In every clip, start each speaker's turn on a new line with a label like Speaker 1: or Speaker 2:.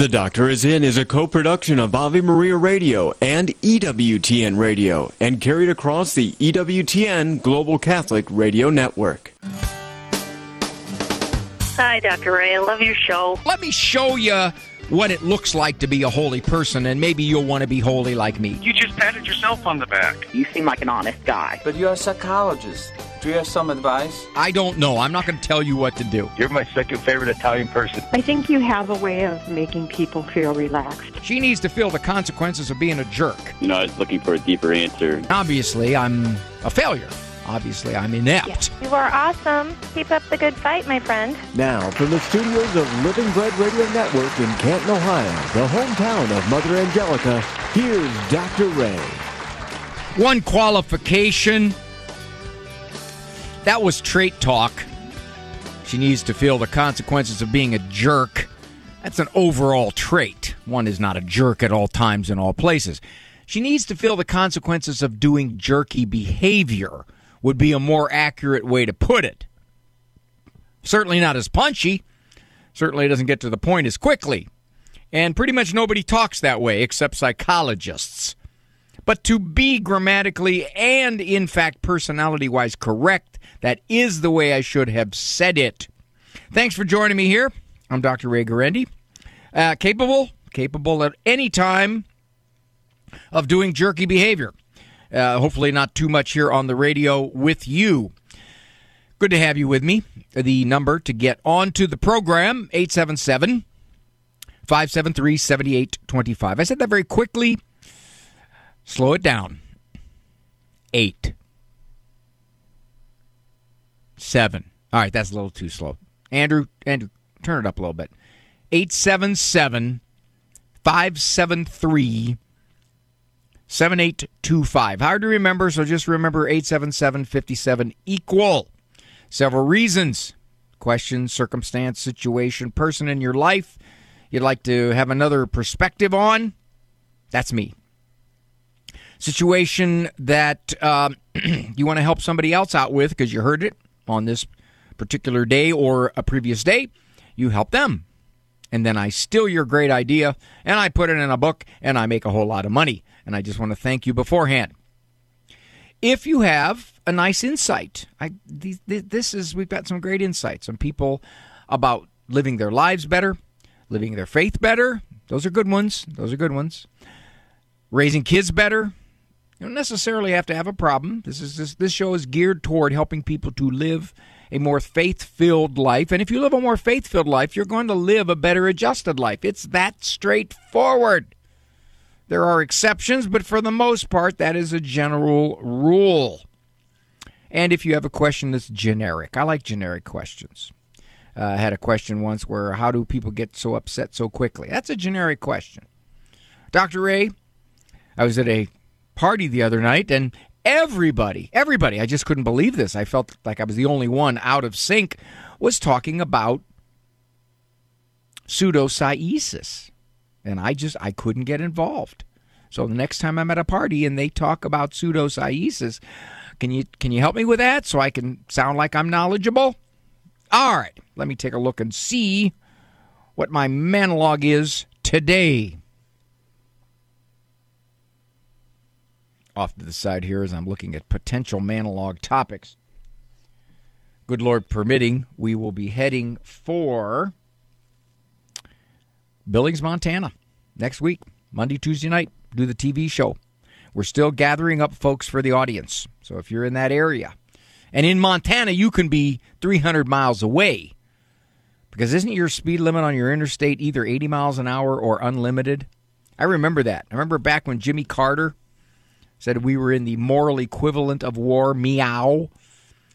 Speaker 1: The Doctor is In is a co-production of Ave Maria Radio and EWTN Radio and carried across the EWTN Global Catholic Radio Network.
Speaker 2: Hi, Dr. Ray. I love your show.
Speaker 3: Let me show you what it looks like to be a holy person, and maybe you'll want to be holy like me.
Speaker 4: You just patted yourself on the back.
Speaker 5: You seem like an honest guy.
Speaker 6: But you're a psychologist. Do you have some advice?
Speaker 3: I don't know. I'm not going to tell you what to do.
Speaker 4: You're my second favorite Italian person.
Speaker 7: I think you have a way of making people feel relaxed.
Speaker 3: She needs to feel the consequences of being a jerk.
Speaker 8: You know, I was looking for a deeper answer.
Speaker 3: Obviously, I'm a failure. Obviously, I'm inept.
Speaker 9: You are awesome. Keep up the good fight, my friend.
Speaker 1: Now, from the studios of Living Bread Radio Network in Canton, Ohio, the hometown of Mother Angelica, here's Dr. Ray.
Speaker 3: One qualification that was trait talk. She needs to feel the consequences of being a jerk. That's an overall trait. One is not a jerk at all times in all places. She needs to feel the consequences of doing jerky behavior, would be a more accurate way to put it. Certainly not as punchy. Certainly doesn't get to the point as quickly. And pretty much nobody talks that way except psychologists. But to be grammatically and, in fact, personality wise correct, that is the way I should have said it. Thanks for joining me here. I'm Dr. Ray Guarendi. Uh, capable, capable at any time of doing jerky behavior. Uh, hopefully, not too much here on the radio with you. Good to have you with me. The number to get onto the program, 877 573 7825. I said that very quickly. Slow it down. Eight seven. All right, that's a little too slow. Andrew, Andrew, turn it up a little bit. 877 573 7825. Hard to remember, so just remember 877 57 equal. Several reasons question, circumstance, situation, person in your life you'd like to have another perspective on. That's me. Situation that um, you want to help somebody else out with because you heard it on this particular day or a previous day, you help them. And then I steal your great idea and I put it in a book and I make a whole lot of money. And I just want to thank you beforehand. If you have a nice insight, I, this is, we've got some great insights on people about living their lives better, living their faith better. Those are good ones. Those are good ones. Raising kids better, you don't necessarily have to have a problem. This is this, this show is geared toward helping people to live a more faith-filled life. And if you live a more faith-filled life, you're going to live a better adjusted life. It's that straightforward. There are exceptions, but for the most part, that is a general rule. And if you have a question that's generic, I like generic questions. Uh, I had a question once where, how do people get so upset so quickly? That's a generic question. Dr. Ray, I was at a party the other night, and everybody, everybody, I just couldn't believe this. I felt like I was the only one out of sync, was talking about pseudosciensis. And I just, I couldn't get involved. So the next time I'm at a party and they talk about pseudosciensis, can you can you help me with that so I can sound like I'm knowledgeable? All right, let me take a look and see what my monologue is today. Off to the side here as I'm looking at potential monologue topics. Good Lord permitting, we will be heading for Billings, Montana next week, Monday, Tuesday night, do the TV show. We're still gathering up folks for the audience. So if you're in that area, and in Montana, you can be 300 miles away. Because isn't your speed limit on your interstate either 80 miles an hour or unlimited? I remember that. I remember back when Jimmy Carter said we were in the moral equivalent of war. Meow.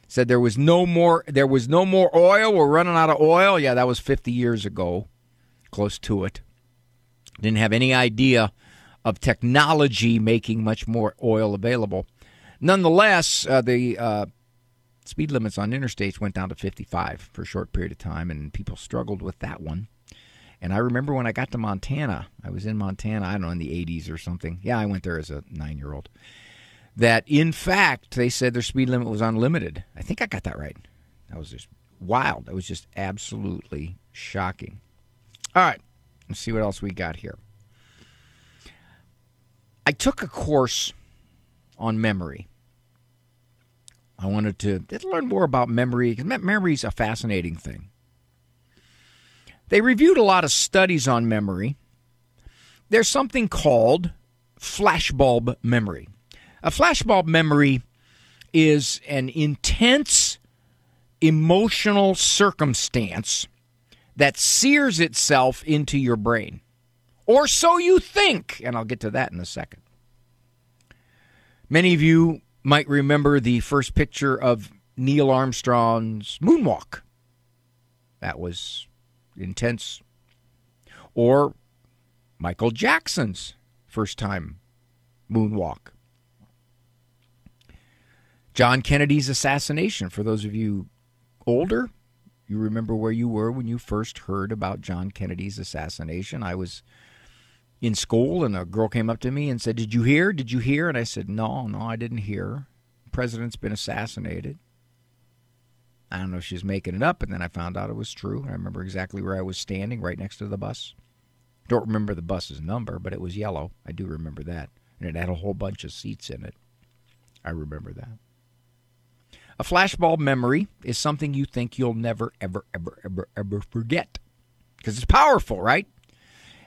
Speaker 3: Said there was no more there was no more oil. We're running out of oil. Yeah, that was 50 years ago. Close to it. Didn't have any idea of technology making much more oil available. Nonetheless, uh, the uh, speed limits on interstates went down to 55 for a short period of time, and people struggled with that one. And I remember when I got to Montana, I was in Montana, I don't know, in the 80s or something. Yeah, I went there as a nine year old. That in fact, they said their speed limit was unlimited. I think I got that right. That was just wild. That was just absolutely shocking. All right. Let's see what else we got here. I took a course on memory. I wanted to learn more about memory. Because memory is a fascinating thing. They reviewed a lot of studies on memory. There's something called flashbulb memory. A flashbulb memory is an intense emotional circumstance that sears itself into your brain. Or so you think, and I'll get to that in a second. Many of you might remember the first picture of Neil Armstrong's moonwalk. That was intense. Or Michael Jackson's first time moonwalk. John Kennedy's assassination, for those of you older, you remember where you were when you first heard about John Kennedy's assassination. I was in school and a girl came up to me and said, Did you hear? Did you hear? And I said, No, no, I didn't hear. The president's been assassinated. I don't know if she was making it up, and then I found out it was true. I remember exactly where I was standing, right next to the bus. Don't remember the bus's number, but it was yellow. I do remember that. And it had a whole bunch of seats in it. I remember that. A flashbulb memory is something you think you'll never, ever, ever, ever, ever forget. Because it's powerful, right?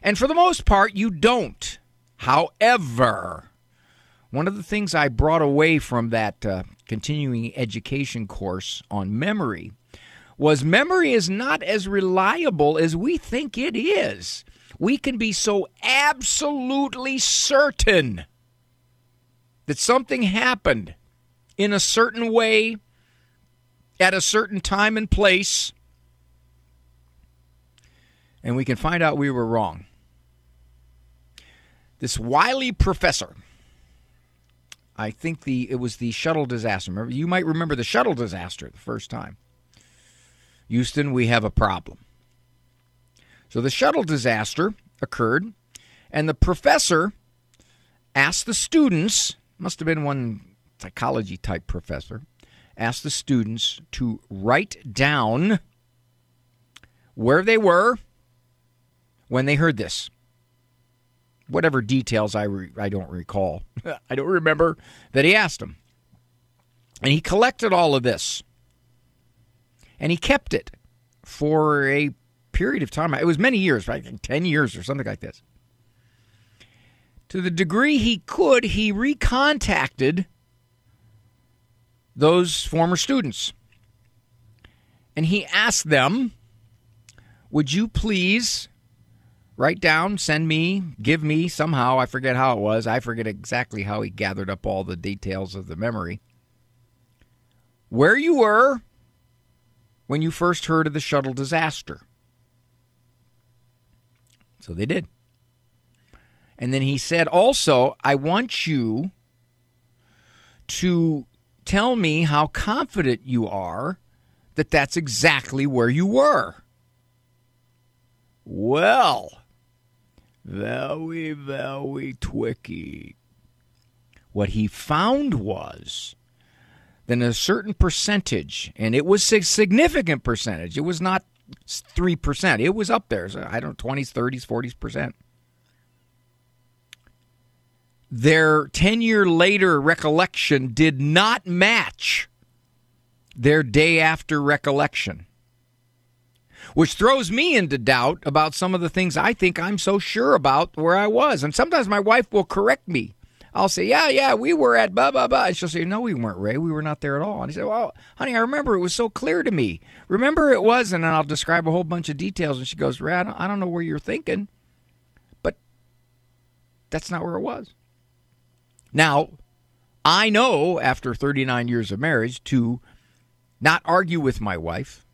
Speaker 3: And for the most part, you don't. However, one of the things I brought away from that uh, continuing education course on memory was memory is not as reliable as we think it is. We can be so absolutely certain that something happened in a certain way at a certain time and place, and we can find out we were wrong. This wily professor, I think the it was the shuttle disaster. Remember, you might remember the shuttle disaster the first time. Houston, we have a problem. So the shuttle disaster occurred, and the professor asked the students, must have been one psychology type professor, asked the students to write down where they were when they heard this. Whatever details I, re- I don't recall. I don't remember that he asked him. And he collected all of this. And he kept it for a period of time. It was many years, right? 10 years or something like this. To the degree he could, he recontacted those former students. And he asked them, Would you please write down, send me, give me somehow, I forget how it was, I forget exactly how he gathered up all the details of the memory, where you were when you first heard of the shuttle disaster. So they did. And then he said, also, I want you to tell me how confident you are that that's exactly where you were. Well, very, very tricky. What he found was that a certain percentage, and it was a significant percentage, it was not 3%, it was up there, so I don't know, 20s, 30s, 40s percent their 10 year later recollection did not match their day after recollection. Which throws me into doubt about some of the things I think I'm so sure about where I was. And sometimes my wife will correct me. I'll say, Yeah, yeah, we were at blah, blah, blah. And she'll say, No, we weren't, Ray. We were not there at all. And he said, Well, honey, I remember it was so clear to me. Remember it was. And then I'll describe a whole bunch of details. And she goes, Ray, I don't, I don't know where you're thinking, but that's not where it was. Now, I know after 39 years of marriage to not argue with my wife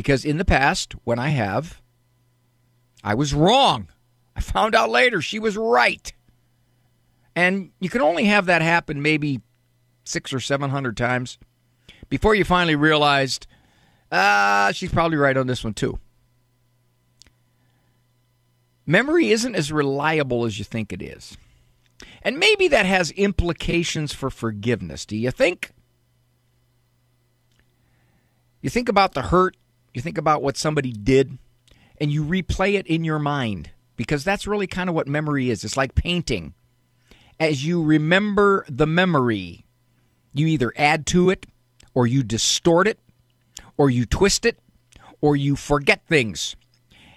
Speaker 3: because in the past, when I have, I was wrong. I found out later she was right. And you can only have that happen maybe six or 700 times before you finally realized, ah, uh, she's probably right on this one too. Memory isn't as reliable as you think it is. And maybe that has implications for forgiveness. Do you think? You think about the hurt, you think about what somebody did, and you replay it in your mind because that's really kind of what memory is. It's like painting. As you remember the memory, you either add to it or you distort it or you twist it or you forget things.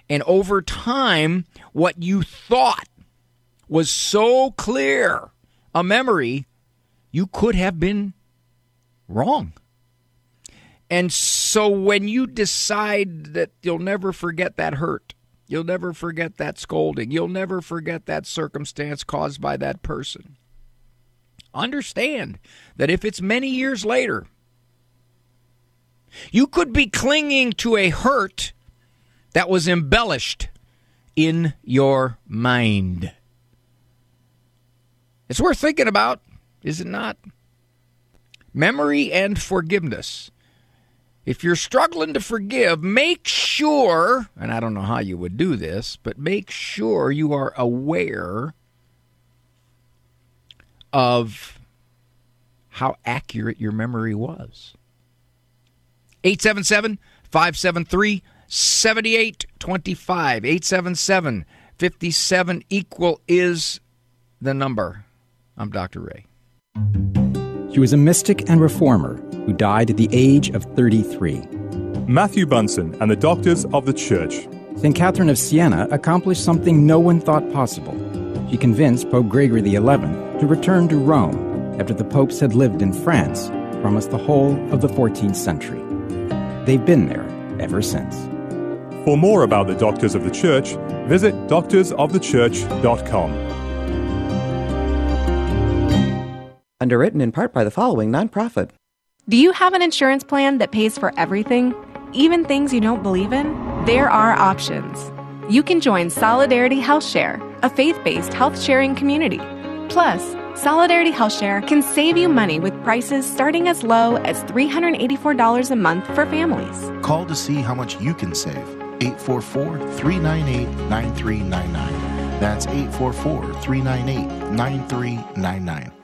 Speaker 3: And over time, what you thought was so clear a memory, you could have been wrong. And so when you decide that you'll never forget that hurt, you'll never forget that scolding, you'll never forget that circumstance caused by that person, understand that if it's many years later, you could be clinging to a hurt that was embellished in your mind. It's worth thinking about, is it not? Memory and forgiveness. If you're struggling to forgive, make sure, and I don't know how you would do this, but make sure you are aware of how accurate your memory was. 877 573 7825. 877 57 equal is the number. I'm Dr. Ray.
Speaker 5: He was a mystic and reformer who died at the age of 33.
Speaker 10: Matthew Bunson and the Doctors of the Church.
Speaker 5: St. Catherine of Siena accomplished something no one thought possible. She convinced Pope Gregory XI to return to Rome after the popes had lived in France for almost the whole of the 14th century. They've been there ever since.
Speaker 10: For more about the Doctors of the Church, visit doctorsofthechurch.com.
Speaker 11: Underwritten in part by the following nonprofit.
Speaker 12: Do you have an insurance plan that pays for everything, even things you don't believe in? There are options. You can join Solidarity Health Share, a faith based health sharing community. Plus, Solidarity Health Share can save you money with prices starting as low as $384 a month for families.
Speaker 13: Call to see how much you can save. 844 398 9399. That's 844 398 9399.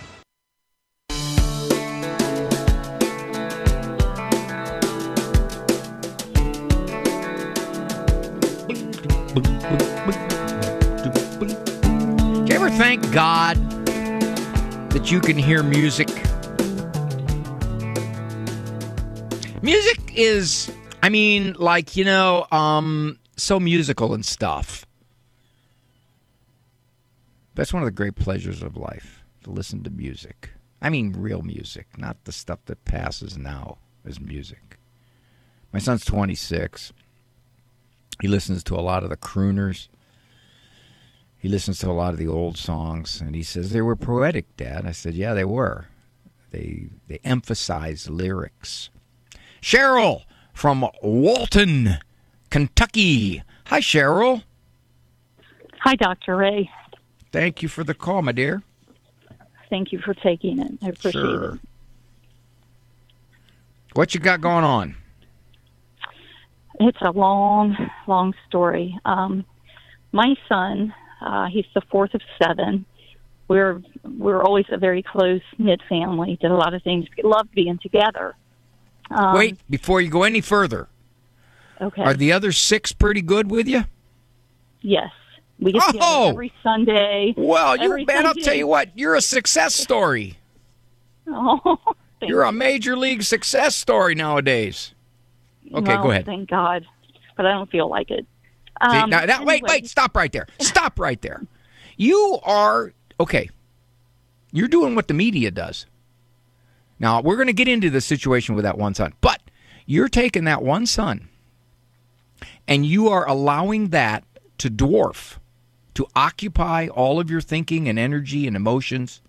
Speaker 3: thank God that you can hear music? Music is, I mean, like, you know, um, so musical and stuff. That's one of the great pleasures of life to listen to music. I mean, real music, not the stuff that passes now as music. My son's 26. He listens to a lot of the crooners. He listens to a lot of the old songs, and he says they were poetic, Dad. I said, Yeah, they were. They they emphasized lyrics. Cheryl from Walton, Kentucky. Hi, Cheryl.
Speaker 14: Hi, Dr. Ray.
Speaker 3: Thank you for the call, my dear.
Speaker 14: Thank you for taking it. I appreciate
Speaker 3: Sure.
Speaker 14: it.
Speaker 3: What you got going on?
Speaker 14: It's a long, long story. Um, my son, uh, he's the fourth of seven. We're we're always a very close knit family. Did a lot of things. Loved being together. Um,
Speaker 3: Wait, before you go any further,
Speaker 14: Okay.
Speaker 3: are the other six pretty good with you?
Speaker 14: yes. We get together
Speaker 3: Oh!
Speaker 14: every Sunday.
Speaker 3: Well, you man, I'll
Speaker 14: Sunday.
Speaker 3: tell you what, you're a success story.
Speaker 14: Oh,
Speaker 3: You're a major league success story nowadays. Okay,
Speaker 14: Well,
Speaker 3: go ahead.
Speaker 14: Thank God. but I don't feel like it.
Speaker 3: See,
Speaker 14: Um,
Speaker 3: now, now, wait, wait, stop right there. Stop right there. You are okay. You're doing what the media does. Now we're going to get into the situation with that one son, but you're taking that one son, and you are allowing that to dwarf, to occupy all of your thinking and energy and emotions,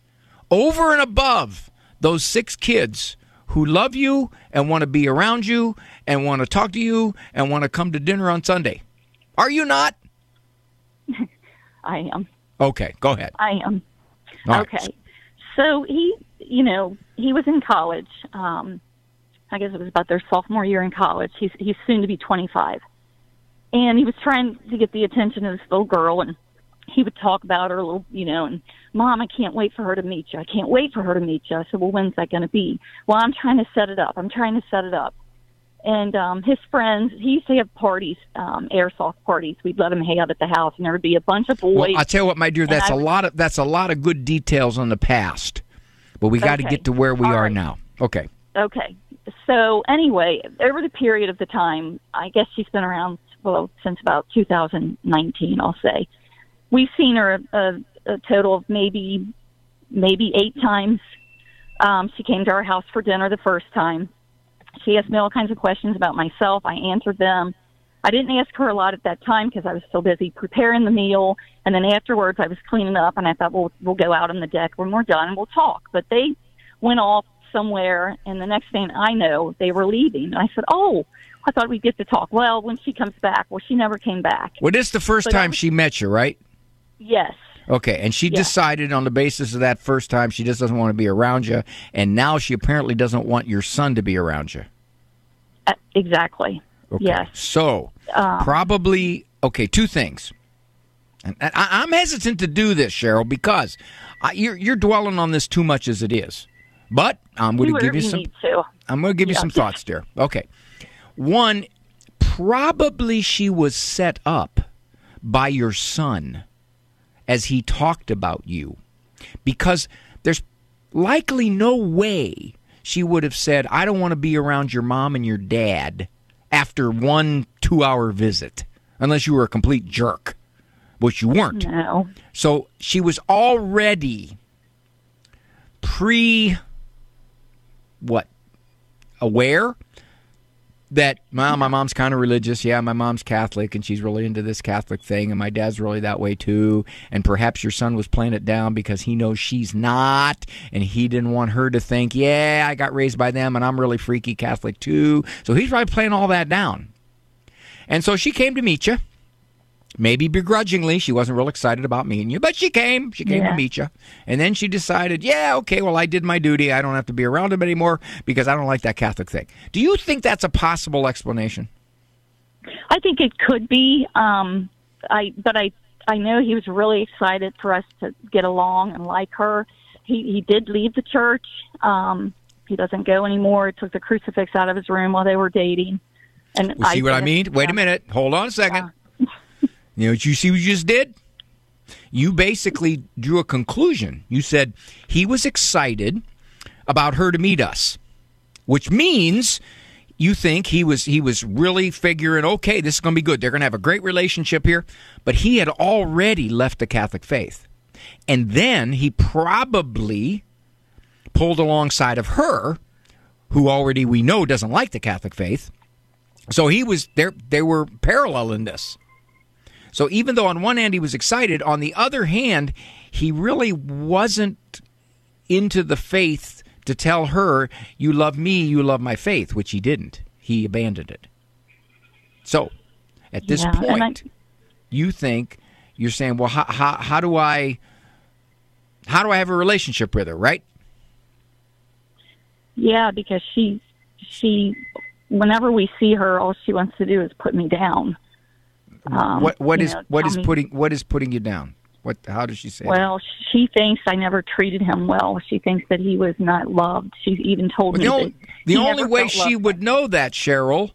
Speaker 3: over and above those six kids who love you and want to be around you and want to talk to you and want to come to dinner on Sunday. Are you not?
Speaker 14: I am.
Speaker 3: Okay, go ahead.
Speaker 14: I am.
Speaker 3: All right.
Speaker 14: okay. So he, you know, he was in college. Um, I guess it was about their sophomore year in college. He's he's soon to be 25, and he was trying to get the attention of this little girl, and he would talk about her a little, you know, and mom, I can't wait for her to meet you. I can't wait for her to meet you. I said, well, when's that going to be? Well, I'm trying to set it up. I'm trying to set it up. And um, his friends, he used to have parties, um, airsoft parties. We'd let him hang out at the house, and there would be a bunch of boys.
Speaker 3: Well, I tell you what, my dear, that's
Speaker 14: I
Speaker 3: a lot of that's a lot of good details on the past, but we got to
Speaker 14: Okay.
Speaker 3: get to where we
Speaker 14: All
Speaker 3: are
Speaker 14: right.
Speaker 3: now. Okay.
Speaker 14: Okay. So anyway, over the period of the time, I guess she's been around well since about 2019. I'll say we've seen her a, a total of maybe maybe eight times. Um, she came to our house for dinner the first time. She asked me all kinds of questions about myself. I answered them. I didn't ask her a lot at that time because I was so busy preparing the meal. And then afterwards, I was cleaning up, and I thought, well, we'll go out on the deck when we're done and we'll talk. But they went off somewhere, and the next thing I know, they were leaving. And I said, oh, I thought we'd get to talk. Well, when she comes back, well, she never came back.
Speaker 3: Well, this is the first
Speaker 14: But
Speaker 3: time
Speaker 14: was-
Speaker 3: she met you, right?
Speaker 14: Yes.
Speaker 3: Okay, and she
Speaker 14: Yeah.
Speaker 3: decided on the basis of that first time she just doesn't want to be around you, and now she apparently doesn't want your son to be around you.
Speaker 14: Uh, exactly.
Speaker 3: Okay.
Speaker 14: Yes.
Speaker 3: So
Speaker 14: Um,
Speaker 3: probably okay. Two things. And I, I'm hesitant to do this, Cheryl, because I, you're you're dwelling on this too much as it is. But I'm going to give you some.
Speaker 14: to.
Speaker 3: I'm going to give you some thoughts, dear. Okay. One, probably she was set up by your son as he talked about you, because there's likely no way she would have said, "I don't want to be around your mom and your dad." After one two-hour visit, unless you were a complete jerk, which you weren't.
Speaker 14: No.
Speaker 3: So she was already pre what aware that well, my mom's kind of religious. Yeah, my mom's Catholic and she's really into this Catholic thing, and my dad's really that way too. And perhaps your son was playing it down because he knows she's not, and he didn't want her to think, yeah, I got raised by them and I'm really freaky Catholic too. So he's probably playing all that down. And so she came to meet you. Maybe begrudgingly, she wasn't real excited about meeting you, but she came. She came
Speaker 14: Yeah.
Speaker 3: to meet you. And then she decided, yeah, okay, well, I did my duty. I don't have to be around him anymore because I don't like that Catholic thing. Do you think that's a possible explanation?
Speaker 14: I think it could be. Um, I but I I know he was really excited for us to get along and like her. He he did leave the church. Um, he doesn't go anymore. He took the crucifix out of his room while they were dating. And
Speaker 3: Well, see what I mean? Wait a minute. Hold on a second. You know what you see what you just did? You basically drew a conclusion. You said he was excited about her to meet us, which means you think he was he was really figuring, okay, this is going to be good. They're going to have a great relationship here. But he had already left the Catholic faith, and then he probably pulled alongside of her, who already we know doesn't like the Catholic faith. So he was there. They were parallel in this. So even though on one hand he was excited, on the other hand, he really wasn't into the faith to tell her, "You love me, you love my faith," which he didn't. He abandoned it. So at this
Speaker 14: Yeah, and I-
Speaker 3: point, you think you're saying, "Well, how, how, how do I, how do I have a relationship with her?" Right?
Speaker 14: Yeah, because she she whenever we see her, all she wants to do is put me down. Um,
Speaker 3: what what
Speaker 14: you know,
Speaker 3: what is
Speaker 14: me-
Speaker 3: putting what is putting you down? What how does she say? that?
Speaker 14: Well, she thinks I never treated him well. She thinks that he was not loved. She even told
Speaker 3: Well,
Speaker 14: me
Speaker 3: the only,
Speaker 14: that
Speaker 3: the
Speaker 14: he
Speaker 3: only way she would know that, Cheryl,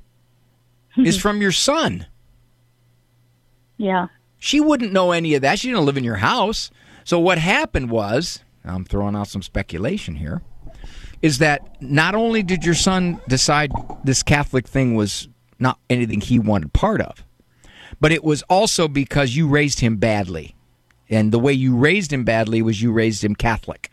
Speaker 3: is from your son.
Speaker 14: Yeah.
Speaker 3: She wouldn't know any of that. She didn't live in your house. So what happened was, I'm throwing out some speculation here, is that not only did your son decide this Catholic thing was not anything he wanted part of. But it was also because you raised him badly. And the way you raised him badly was you raised him Catholic.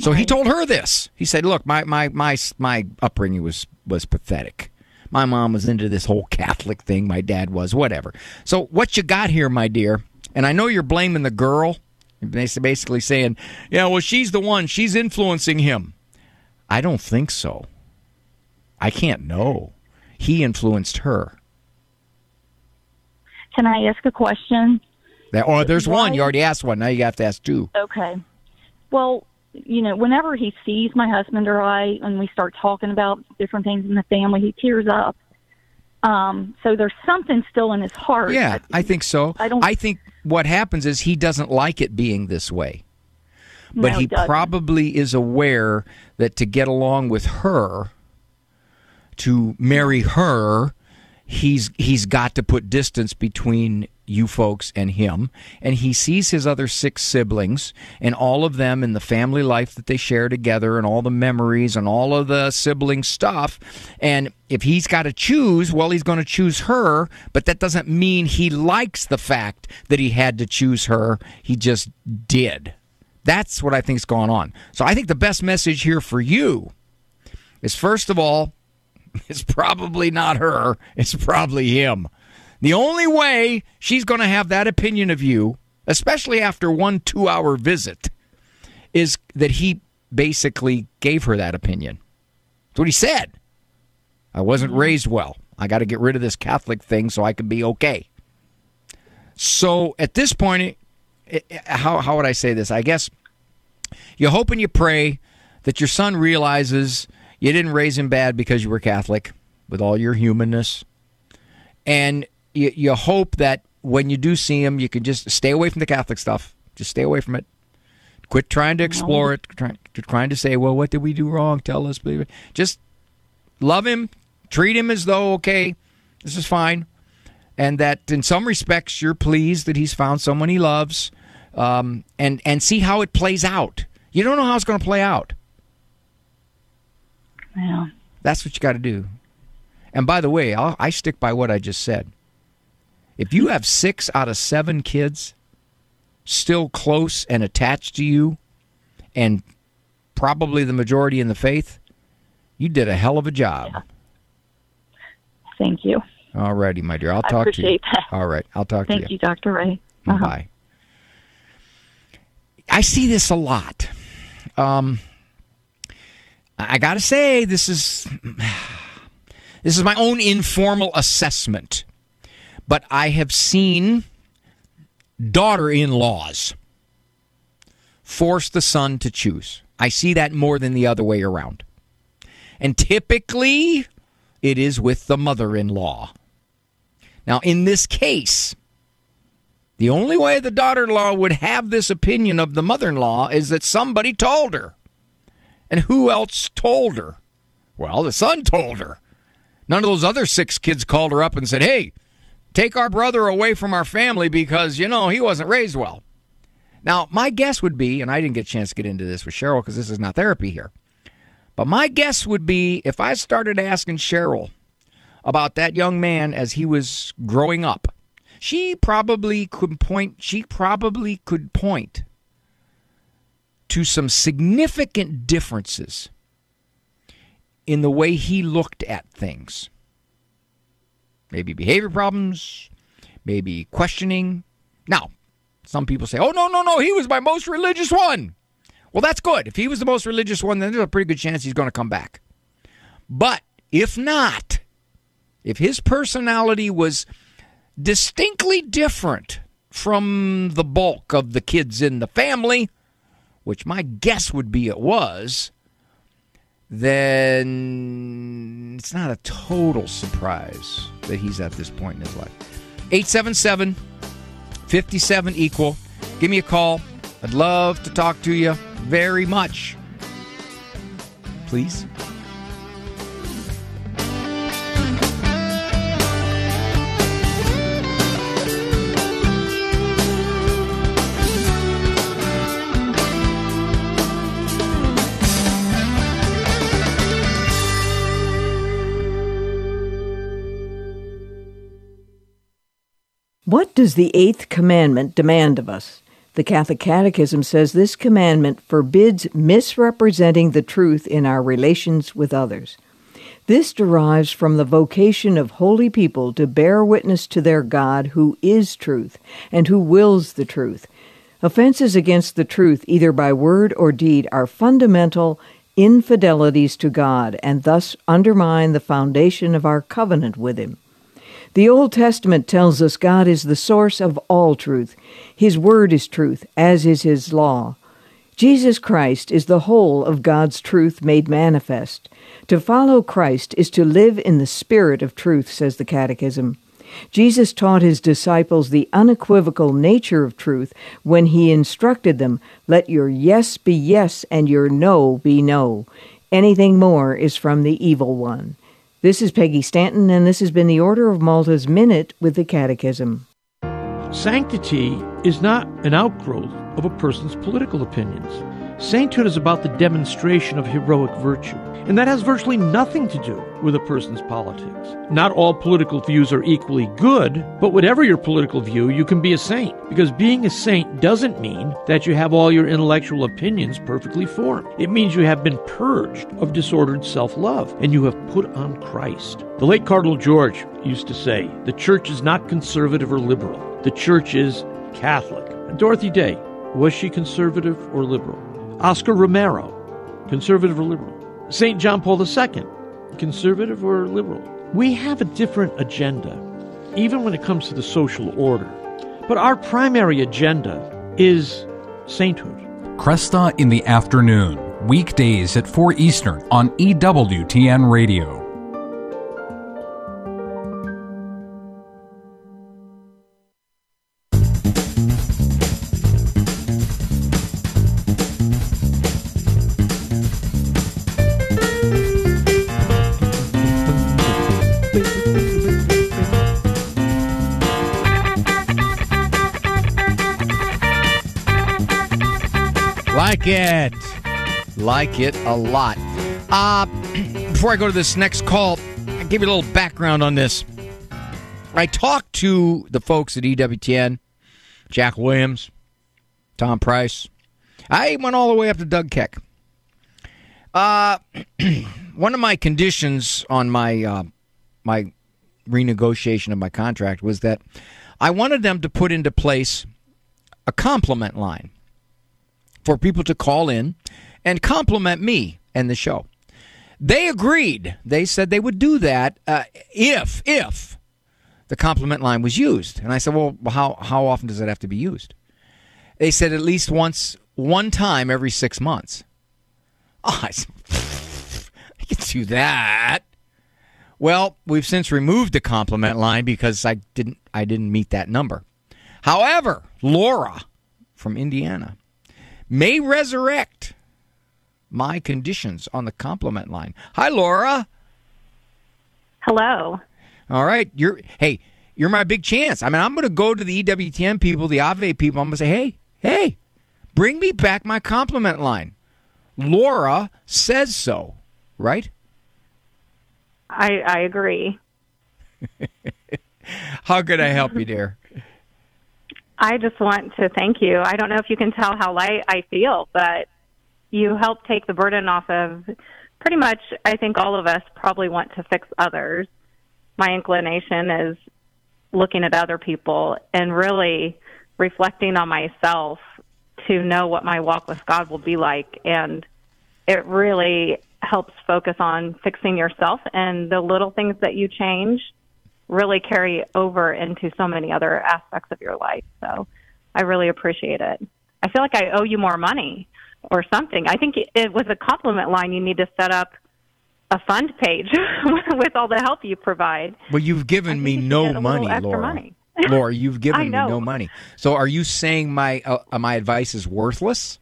Speaker 3: So he told her this. He said, "Look, my my my my upbringing was was pathetic. My mom was into this whole Catholic thing. My dad was whatever. So what you got here, my dear? And I know you're blaming the girl. Basically saying, yeah, well, she's the one. She's influencing him. I don't think so. I can't know. He influenced her.
Speaker 14: Can I ask a question?
Speaker 3: That, oh, there's Why? one. You already asked one. Now you have to ask two.
Speaker 14: Okay. Well, you know, whenever he sees my husband or I, and we start talking about different things in the family, he tears up. Um, so there's something still in his heart.
Speaker 3: Yeah, I think so. I don't. I think what happens is he doesn't like it being this way, but
Speaker 14: no,
Speaker 3: he
Speaker 14: doesn't.
Speaker 3: probably is aware that to get along with her, to marry her, he's he's got to put distance between you folks and him. And he sees his other six siblings and all of them in the family life that they share together and all the memories and all of the sibling stuff. And if he's got to choose, well, he's going to choose her, but that doesn't mean he likes the fact that he had to choose her. He just did. That's what I think's going on. So I think the best message here for you is first of all, it's probably not her, it's probably him. The only way she's going to have that opinion of you, especially after one two hour visit, is that he basically gave her that opinion. That's what he said. I wasn't mm-hmm. raised well. I got to get rid of this Catholic thing so I can be okay. So at this point, how, how would I say this? I guess you hope and you pray that your son realizes you didn't raise him bad because you were Catholic with all your humanness. And you, you hope that when you do see him, you can just stay away from the Catholic stuff. Just stay away from it. Quit trying to explore it. Trying, trying to say, well, what did we do wrong? Tell us. believe it. Just love him. Treat him as though, okay, this is fine. And that in some respects, you're pleased that he's found someone he loves. Um, and, and see how it plays out. You don't know how it's going to play out.
Speaker 14: Yeah.
Speaker 3: That's what you got to do. And by the way, I'll, I stick by what I just said. If you have six out of seven kids still close and attached to you, and probably the majority in the faith, you did a hell of a job. Yeah.
Speaker 14: Thank you.
Speaker 3: All righty, my dear. I'll I talk to you.
Speaker 14: That.
Speaker 3: All right. I'll talk
Speaker 14: Thank
Speaker 3: to you.
Speaker 14: Thank you, Dr. Ray. Uh-huh.
Speaker 3: Bye. I see this a lot. Um, I got to say, this is this is my own informal assessment but I have seen daughter in laws force the son to choose. I see that more than the other way around. And typically, it is with the mother in law. Now, in this case, the only way the daughter in law would have this opinion of the mother in law is that somebody told her. And who else told her? Well, the son told her. None of those other six kids called her up and said, hey, take our brother away from our family because, you know, he wasn't raised well. Now, my guess would be, and I didn't get a chance to get into this with Cheryl because this is not therapy here, but my guess would be if I started asking Cheryl about that young man as he was growing up, she probably could point, she probably could point to some significant differences in the way he looked at things maybe behavior problems, maybe questioning. Now, some people say, oh, no, no, no, he was my most religious one. Well, that's good. If he was the most religious one, then there's a pretty good chance he's going to come back. But if not, if his personality was distinctly different from the bulk of the kids in the family, which my guess would be it was, then it's not a total surprise that he's at this point in his life. 877 57 equal. Give me a call. I'd love to talk to you very much. Please.
Speaker 15: What does the eighth commandment demand of us? The Catholic Catechism says this commandment forbids misrepresenting the truth in our relations with others. This derives from the vocation of holy people to bear witness to their God who is truth and who wills the truth. Offenses against the truth, either by word or deed, are fundamental infidelities to God and thus undermine the foundation of our covenant with Him. The Old Testament tells us God is the source of all truth. His Word is truth, as is His law. Jesus Christ is the whole of God's truth made manifest. To follow Christ is to live in the spirit of truth, says the Catechism. Jesus taught his disciples the unequivocal nature of truth when he instructed them, Let your yes be yes and your no be no. Anything more is from the evil one. This is Peggy Stanton, and this has been the Order of Malta's Minute with the Catechism.
Speaker 16: Sanctity is not an outgrowth of a person's political opinions. Sainthood is about the demonstration of heroic virtue, and that has virtually nothing to do with a person's politics. Not all political views are equally good, but whatever your political view, you can be a saint, because being a saint doesn't mean that you have all your intellectual opinions perfectly formed. It means you have been purged of disordered self love, and you have put on Christ. The late Cardinal George used to say, The church is not conservative or liberal, the church is Catholic. Dorothy Day, was she conservative or liberal? Oscar Romero, conservative or liberal? St. John Paul II, conservative or liberal? We have a different agenda, even when it comes to the social order. But our primary agenda is sainthood.
Speaker 17: Kresta in the afternoon, weekdays at 4 Eastern on EWTN Radio.
Speaker 3: Like it a lot. Uh, before I go to this next call, I give you a little background on this. I talked to the folks at EWTN, Jack Williams, Tom Price. I went all the way up to Doug Keck. Uh, one of my conditions on my uh, my renegotiation of my contract was that I wanted them to put into place a compliment line for people to call in and compliment me and the show. They agreed. They said they would do that uh, if if the compliment line was used. And I said, "Well, how how often does it have to be used?" They said at least once, one time every six months. Oh, I, said, I can do that. Well, we've since removed the compliment line because I didn't I didn't meet that number. However, Laura from Indiana may resurrect my conditions on the compliment line. Hi, Laura.
Speaker 9: Hello.
Speaker 3: All right, you're hey, you're my big chance. I mean, I'm going to go to the EWTN people, the Ave people. I'm going to say, hey, hey, bring me back my compliment line. Laura says so, right?
Speaker 9: I I agree.
Speaker 3: How could I help you, dear?
Speaker 9: I just want to thank you. I don't know if you can tell how light I feel, but you help take the burden off of pretty much, I think all of us probably want to fix others. My inclination is looking at other people and really reflecting on myself to know what my walk with God will be like. And it really helps focus on fixing yourself and the little things that you change really carry over into so many other aspects of your life. So I really appreciate it. I feel like I owe you more money or something. I think it was a compliment line. You need to set up a fund page with all the help you provide.
Speaker 3: Well, you've given me no money, Laura.
Speaker 9: Money.
Speaker 3: Laura, you've given me no money. So, are you saying my uh, my advice is worthless?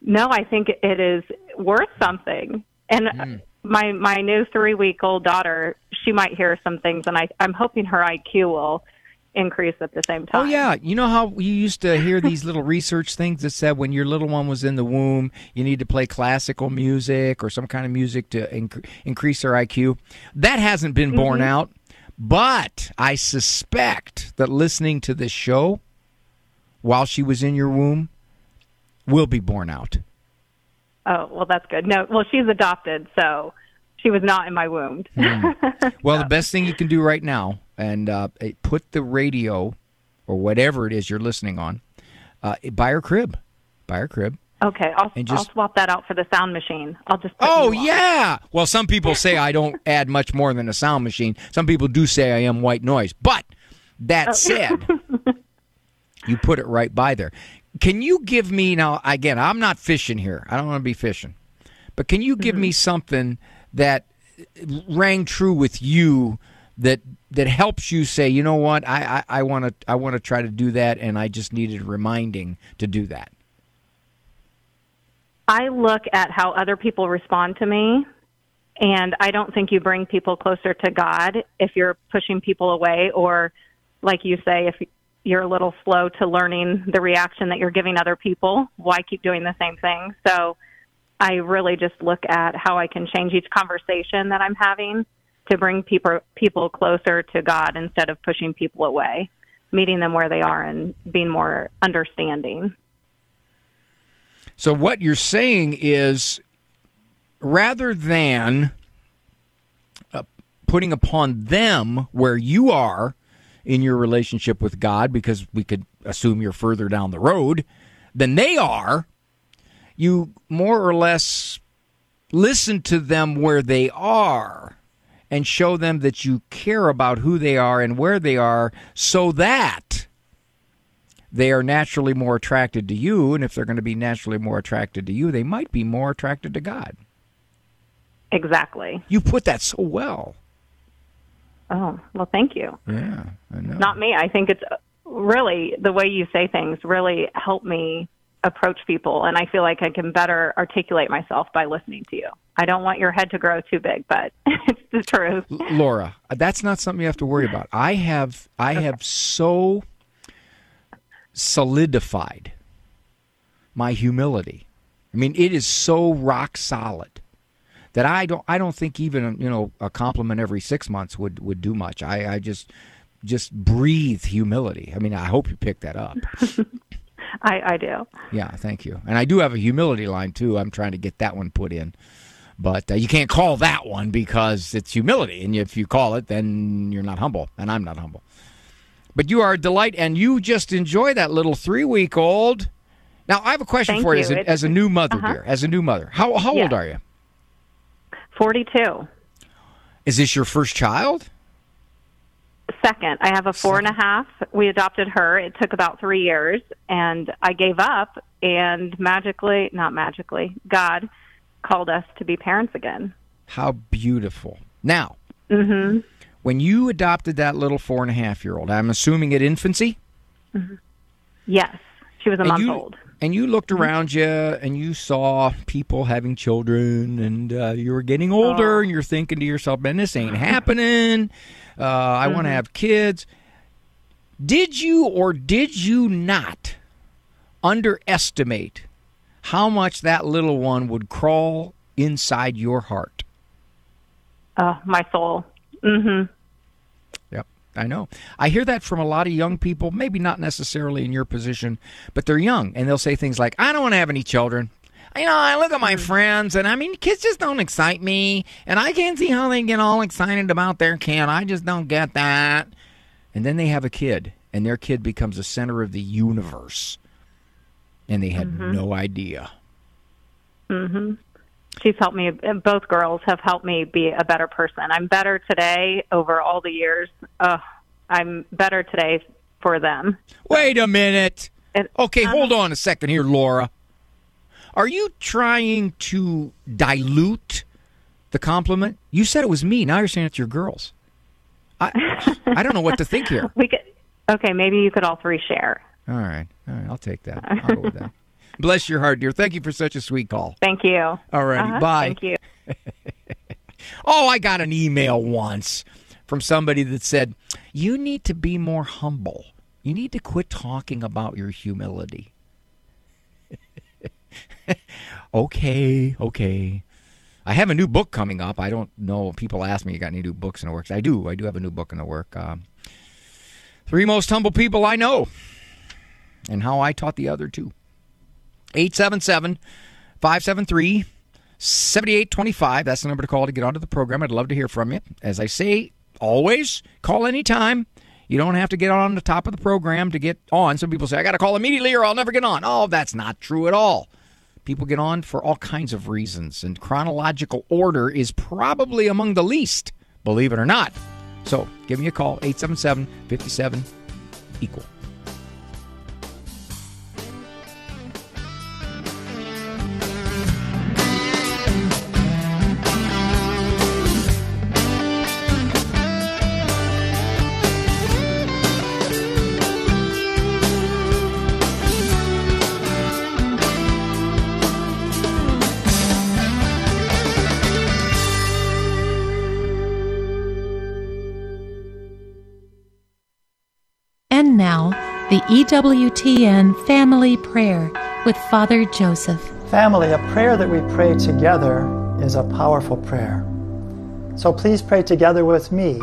Speaker 9: No, I think it is worth something. And mm. My my new three week old daughter, she might hear some things, and I I'm hoping her IQ will increase at the same time.
Speaker 3: Oh yeah, you know how you used to hear these little research things that said when your little one was in the womb, you need to play classical music or some kind of music to inc- increase their IQ. That hasn't been borne mm-hmm. out, But I suspect that listening to this show while she was in your womb will be borne out.
Speaker 9: Oh, well, that's good. No, well, she's adopted, so she was not in my womb.
Speaker 3: Well, the best thing you can do right now, and uh, put the radio or whatever it is you're listening on, uh, buy her crib. Buy her crib.
Speaker 9: Okay, I'll,
Speaker 3: just-
Speaker 9: I'll swap that out for the sound machine. I'll just. Put
Speaker 3: Oh yeah. Well, some people say I don't add much more than a sound machine. Some people do say I am white noise. But that
Speaker 9: Oh.
Speaker 3: said, you put it right by there. Can you give me now? Again, I'm not fishing here. I don't want to be fishing. But can you give me mm-hmm. something that rang true with you that that helps you say, you know what, I I want to I want to try to do that, and I just needed reminding to do that.
Speaker 9: I look at how other people respond to me, and I don't think you bring people closer to God if you're pushing people away, or like you say, if you're a little slow to learning the reaction that you're giving other people. Why keep doing the same thing? So I really just look at how I can change each conversation that I'm having to bring people people closer to God instead of pushing people away, meeting them where they are and being more understanding.
Speaker 3: So what you're saying is rather than uh, putting upon them where you are in your relationship with God because we could assume you're further down the road than they are, you more or less listen to them where they are and show them that you care about who they are and where they are so that they are naturally more attracted to you. And if they're going to be naturally more attracted to you, they might be more attracted to God.
Speaker 9: Exactly.
Speaker 3: You put that so well.
Speaker 9: Oh, well, thank you.
Speaker 3: Yeah, I know.
Speaker 9: Not me. I think it's really the way you say things really help me approach people, and I feel like I can better articulate myself by listening to you. I don't want your head to grow too big, but it's the truth.
Speaker 3: Laura, that's not something you have to worry about. I have I have so solidified my humility. I mean, it is so rock solid that I don't I don't think even you know a compliment every six months would would do much. I I just just breathe humility. I mean, I hope you pick that up.
Speaker 9: I, I do.
Speaker 3: Yeah, thank you. And I do have a humility line too. I'm trying to get that one put in. But uh, you can't call that one because it's humility. And if you call it, then you're not humble. And I'm not humble. But you are a delight. And you just enjoy that little three week old. Now, I have a question
Speaker 9: Thank
Speaker 3: for you, as a, as a new mother,
Speaker 9: Uh-huh.
Speaker 3: dear. As a new mother. How, how
Speaker 9: Yeah.
Speaker 3: old are you?
Speaker 9: 42.
Speaker 3: Is this your first child?
Speaker 9: Second, I have a four and a half. We adopted her. It took about three years, and I gave up. And magically, not magically, God called us to be parents again.
Speaker 3: How beautiful. Now,
Speaker 9: hmm
Speaker 3: when you adopted that little four and a half year old, I'm assuming at infancy?
Speaker 9: Yes, she was a
Speaker 3: And
Speaker 9: month
Speaker 3: you-
Speaker 9: old.
Speaker 3: And you looked around you and you saw people having children, and uh, you were getting older, and you're thinking to yourself, man, this ain't happening. Uh, I want to have kids. Did you or did you not underestimate how much that little one would crawl inside your heart?
Speaker 9: Oh, my soul. hmm
Speaker 3: Yep, I know. I hear that from a lot of young people, maybe not necessarily in your position, but they're young and they'll say things like, I don't want to have any children. You know, I look at my friends and I mean, kids just don't excite me and I can't see how they get all excited about their kid. I just don't get that. And then they have a kid and their kid becomes the center of the universe and they had
Speaker 9: Mhm.
Speaker 3: no idea.
Speaker 9: hmm She's helped me. Both girls have helped me be a better person. I'm better today over all the years. Uh, I'm better today for them.
Speaker 3: Wait a minute. Okay,
Speaker 9: uh-huh.
Speaker 3: hold on a second here, Laura. Are you trying to dilute the compliment? You said it was me. Now you're saying it's your girls. I I don't know what to think here.
Speaker 9: We could. Okay, maybe you could all three share.
Speaker 3: All right, all right, I'll take that. I'll go with that. Bless your heart, dear. Thank you for such a sweet call.
Speaker 9: Thank you.
Speaker 3: All righty,
Speaker 9: Uh-huh,
Speaker 3: bye.
Speaker 9: Thank you.
Speaker 3: Oh, I got an email once from somebody that said, You need to be more humble. You need to quit talking about your humility. okay, okay. I have a new book coming up. I don't know. People ask me, "You got any new books in the works?" I do. I do have a new book in the work. Um, Three most humble people I know, and how I taught the other two. 877 573 7825. That's the number to call to get onto the program. I'd love to hear from you. As I say, always call anytime. You don't have to get on the top of the program to get on. Some people say, I got to call immediately or I'll never get on. Oh, that's not true at all. People get on for all kinds of reasons, and chronological order is probably among the least, believe it or not. So give me a call, 877 57 equal.
Speaker 18: Now, the EWTN Family Prayer with Father Joseph.
Speaker 19: Family, a prayer that we pray together is a powerful prayer. So please pray together with me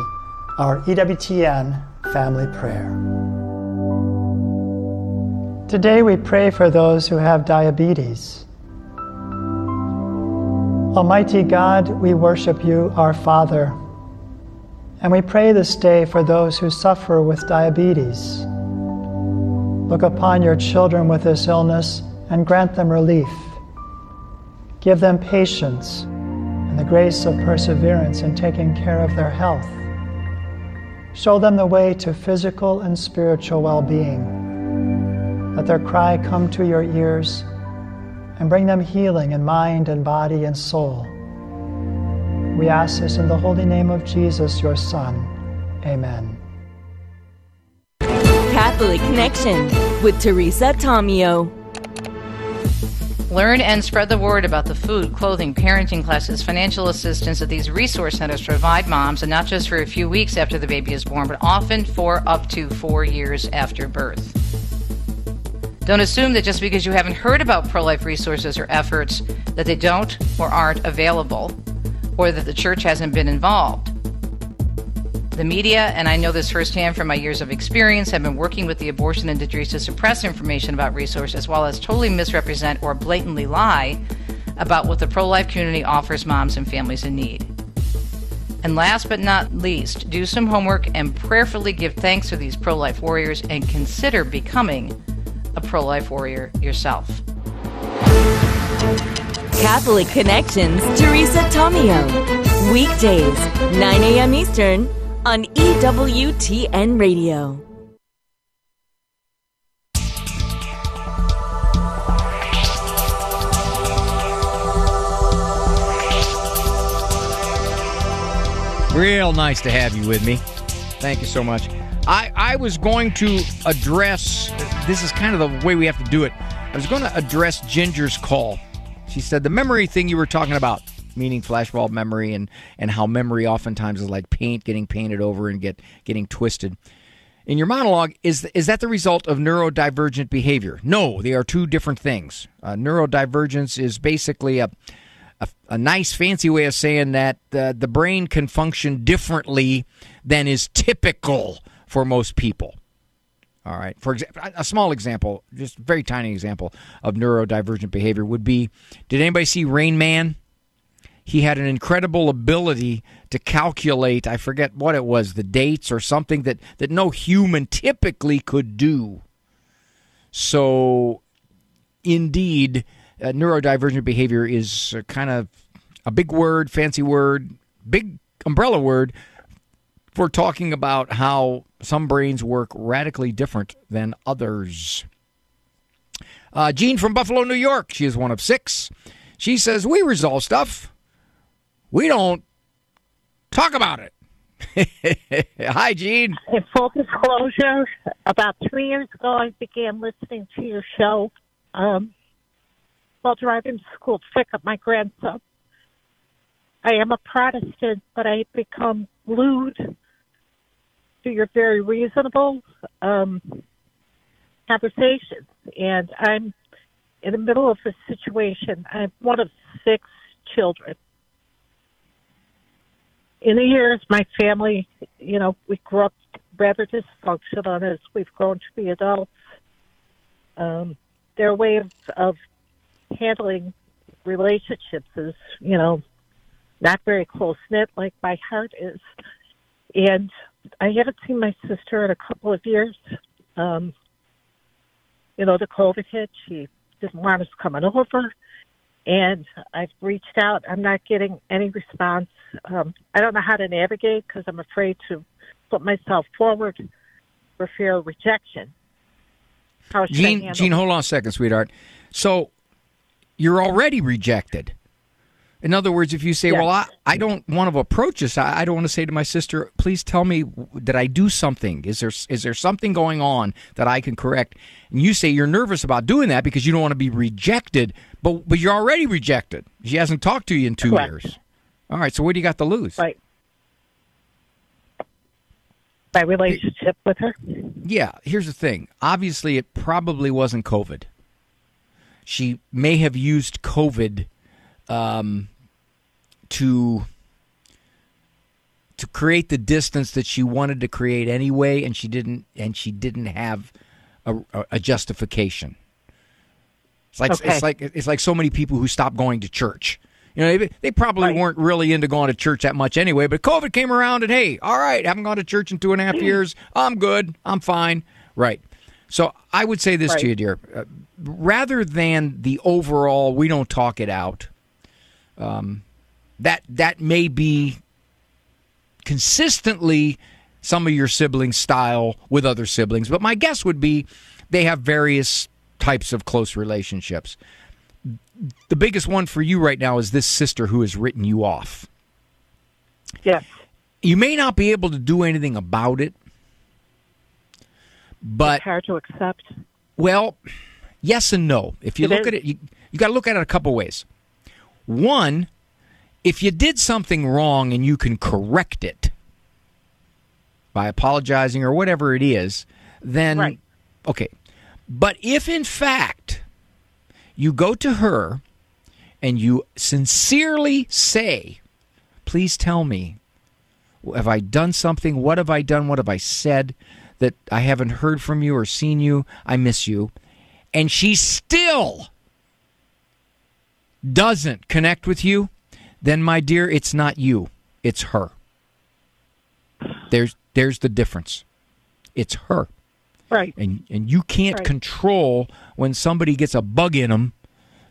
Speaker 19: our EWTN family prayer. Today we pray for those who have diabetes. Almighty God, we worship you, our Father, and we pray this day for those who suffer with diabetes. Look upon your children with this illness and grant them relief. Give them patience and the grace of perseverance in taking care of their health. Show them the way to physical and spiritual well being. Let their cry come to your ears and bring them healing in mind and body and soul. We ask this in the holy name of Jesus, your Son. Amen.
Speaker 20: Catholic Connection with Teresa Tomeo.
Speaker 21: Learn and spread the word about the food, clothing, parenting classes, financial assistance that these resource centers provide moms, and not just for a few weeks after the baby is born, but often for up to four years after birth. Don't assume that just because you haven't heard about pro life resources or efforts that they don't or aren't available, or that the church hasn't been involved. The media, and I know this firsthand from my years of experience, have been working with the abortion industry to suppress information about resources as well as totally misrepresent or blatantly lie about what the pro life community offers moms and families in need. And last but not least, do some homework and prayerfully give thanks to these pro life warriors and consider becoming a pro life warrior yourself.
Speaker 20: Catholic Connections, Teresa Tomeo. Weekdays, 9 a.m. Eastern on EWTN Radio.
Speaker 3: Real nice to have you with me. Thank you so much. I, I was going to address this is kind of the way we have to do it. I was going to address Ginger's call. She said the memory thing you were talking about, meaning flashbulb memory and, and how memory oftentimes is like paint getting painted over and get getting twisted. In your monologue, is is that the result of neurodivergent behavior? No, they are two different things. Uh, neurodivergence is basically a, a, a nice fancy way of saying that uh, the brain can function differently than is typical for most people. All right. For example, a small example, just a very tiny example of neurodivergent behavior would be Did anybody see Rain Man? He had an incredible ability to calculate, I forget what it was, the dates or something that, that no human typically could do. So, indeed, uh, neurodivergent behavior is kind of a big word, fancy word, big umbrella word for talking about how some brains work radically different than others. Uh, Jean from Buffalo, New York. She is one of six. She says, We resolve stuff. We don't talk about it. Hi, Jean.
Speaker 22: In full disclosure, about three years ago, I began listening to your show um, while driving to school to pick up my grandson. I am a Protestant, but I've become glued your very reasonable um, conversations. And I'm in the middle of a situation. I'm one of six children. in the years, my family, you know, we grew up rather dysfunctional as we've grown to be adults. Um, their way of, of handling relationships is, you know, not very close knit like my heart is. And I haven't seen my sister in a couple of years. Um, you know, the COVID hit. She didn't want us coming over. And I've reached out. I'm not getting any response. Um, I don't know how to navigate because I'm afraid to put myself forward for fear of rejection. How Jean,
Speaker 3: Jean, hold on a second, sweetheart. So you're already rejected. In other words, if you say,
Speaker 22: Yes.
Speaker 3: "Well, I, I don't want to approach this," I, I don't want to say to my sister, "Please tell me, did I do something? Is there is there something going on that I can correct?" And you say you're nervous about doing that because you don't want to be rejected, but but you're already rejected. She hasn't talked to you in two
Speaker 22: Correct.
Speaker 3: years. All right, so what do you got to lose?
Speaker 22: Right. my relationship with her.
Speaker 3: Yeah, here's the thing. Obviously, it probably wasn't COVID. She may have used COVID um, to to create the distance that she wanted to create anyway, and she didn't. And she didn't have a, a, justification. It's like
Speaker 22: Okay.
Speaker 3: it's like it's like so many people who stop going to church. You know, they, they probably weren't really into going to church that much anyway. But COVID came around, and hey, all right, haven't gone to church in two and a half years. I'm good. I'm fine. Right. So I would say this to you, dear. Uh, rather than the overall, we don't talk it out. Um, that that may be consistently some of your siblings' style with other siblings, but my guess would be they have various types of close relationships. The biggest one for you right now is this sister who has written you off.
Speaker 22: Yes.
Speaker 3: You may not be able to do anything about it, but
Speaker 22: It's hard to accept.
Speaker 3: well, yes and no. If you
Speaker 22: It
Speaker 3: look
Speaker 22: is.
Speaker 3: at it, you, you got to look at it a couple ways. One, if you did something wrong and you can correct it by apologizing or whatever it is, then okay. But if in fact you go to her and you sincerely say, please tell me, have I done something? What have I done? What have I said that I haven't heard from you or seen you? I miss you. And she still doesn't connect with you, then my dear, it's not you. It's her. There's there's the difference. It's her.
Speaker 22: Right.
Speaker 3: And and you can't
Speaker 22: Right.
Speaker 3: control when somebody gets a bug in them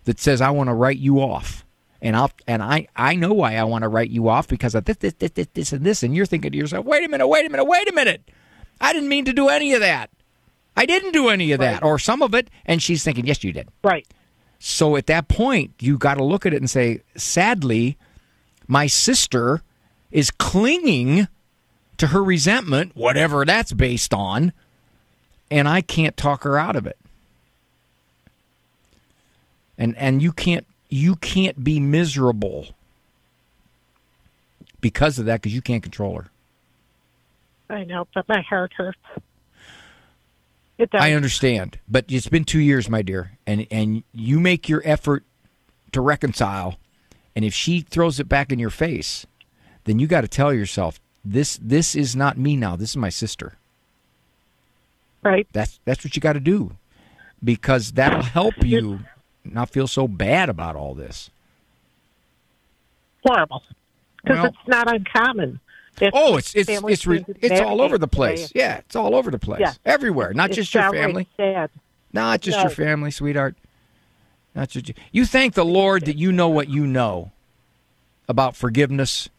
Speaker 3: that says I want to write you off. And I'll and I I know why I want to write you off because of this this this this, this and this and you're thinking to yourself, "Wait a minute, wait a minute, wait a minute. I didn't mean to do any of that. I didn't do any of that or some of it." And she's thinking, "Yes, you did."
Speaker 22: Right.
Speaker 3: So at that point, you got to look at it and say, sadly, my sister is clinging to her resentment, whatever that's based on, and I can't talk her out of it. And and you can't you can't be miserable because of that because you can't control her.
Speaker 22: I know, but my heart hurts. It does.
Speaker 3: I understand, but it's been two years, my dear, and and you make your effort to reconcile, and if she throws it back in your face, then you got to tell yourself this this is not me now. This is my sister.
Speaker 22: Right.
Speaker 3: That's that's what you got to do, because that'll help you not feel so bad about all this.
Speaker 22: Horrible. Because
Speaker 3: Well-
Speaker 22: it's not uncommon. It's
Speaker 3: Oh, it's it's it's re- it's all over the place. Yeah, it's all over the place.
Speaker 22: Yeah.
Speaker 3: Everywhere, not
Speaker 22: It's
Speaker 3: just your family.
Speaker 22: Sad.
Speaker 3: Not just your family, sweetheart. Not just you. You thank the Lord that you know what you know about forgiveness